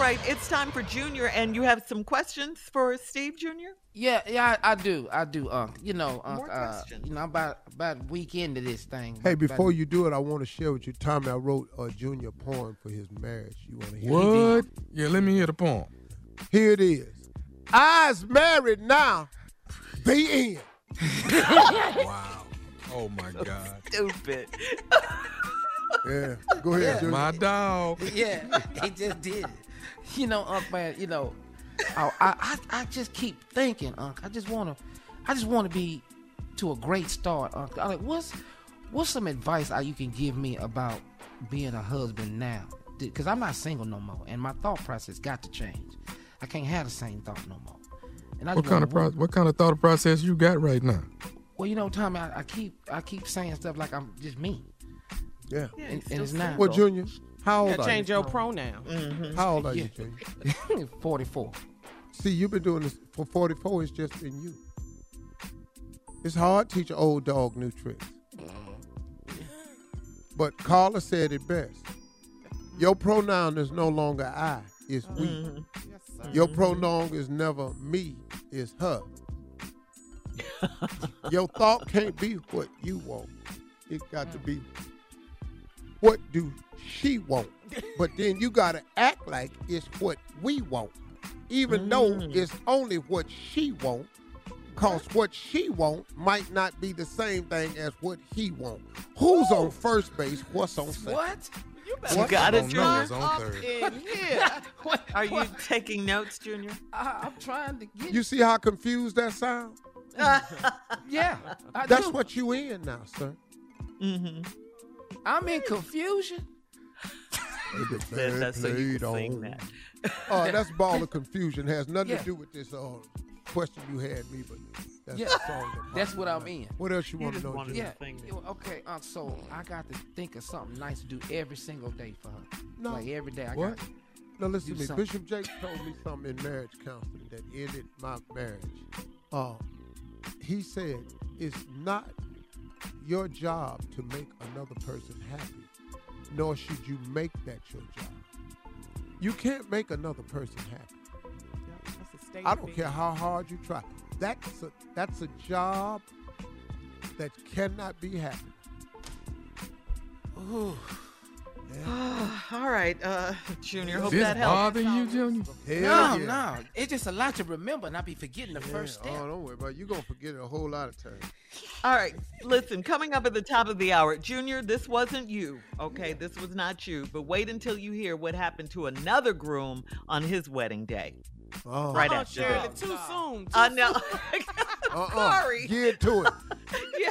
Right, it's time for Junior, and you have some questions for Steve Junior. Yeah, yeah, I, I do, I do. Unc, you know, Unc, uh, you know, I'm about about a week into this thing. Hey, About- before you do it, I want to share with you. Tommy, I wrote a junior poem for his marriage. You want to hear What? Yeah, let me hear the poem. Here it is. I's married now. The end. wow. Oh my God. Stupid. Yeah. Go ahead, Junior. My dog. yeah, he just did. it. You know, Unc, man, you know, I, I, I, I just keep thinking, Unc. I just wanna, I just wanna be to a great start, Unc. I like, what's, what's some advice uh, you can give me about being a husband now? Because I'm not single no more, and my thought process got to change. I can't have the same thought no more. And I What kind of pro- what kind of thought process you got right now? Well, you know, Tommy, I, I keep I keep saying stuff like I'm just me. Yeah. and, and it's not. Well, Junior, how old Yeah, are change you? your pronoun. Mm-hmm. How old are Yeah. you, Junior? 44. See, you've been doing this for 44. It's just been you. It's hard to teach an old dog new tricks. But Carla said it best. Your pronoun is no longer I, it's we. Mm-hmm. Your pronoun is never me, it's her. Your thought can't be what you want. It got to be what do she want. But then you gotta act like it's what we want. Even though it's only what she want. Cause what she want might not be the same thing as what he want. Who's on first base? What's on second? What? You What? got I it, don't know Junior. what's on third. In here. What? Are you what? taking notes, Junior? I, I'm trying to get. You see how confused that sounds? yeah, I That's do. what you in now, sir. Mm-hmm. I'm in confusion. Said that so you can sing that. Uh, that's ball of confusion. Has nothing Yeah. to do with this uh, question you had me, but that's Yeah, the song. that that's what I'm in. What else you You want to know. Yeah. yeah, Okay, uh, so I got to think of something nice to do every single day for her. No. Like every day I What? got. Now listen to me. something. Bishop Jakes told me something in marriage counseling that ended my marriage. Uh, he said it's not your job to make another person happy, nor should you make that your job. You can't make another person happy. I don't care how hard you try. That's a that's a job that cannot be happy. Ooh. All right, uh, Junior. Hope This that helps. bother you, Junior? no, yeah. no. It's just a lot to remember, and I be forgetting the first step. Oh, don't worry about it. You're gonna forget it a whole lot of times. All right, listen. Coming up at the top of the hour, Junior. This wasn't you. Okay, this was not you. But wait until you hear what happened to another groom on his wedding day. Oh. Right oh, after Shirley, this. too soon. Too I know. Uh-uh. Sorry. Get to it. Yeah.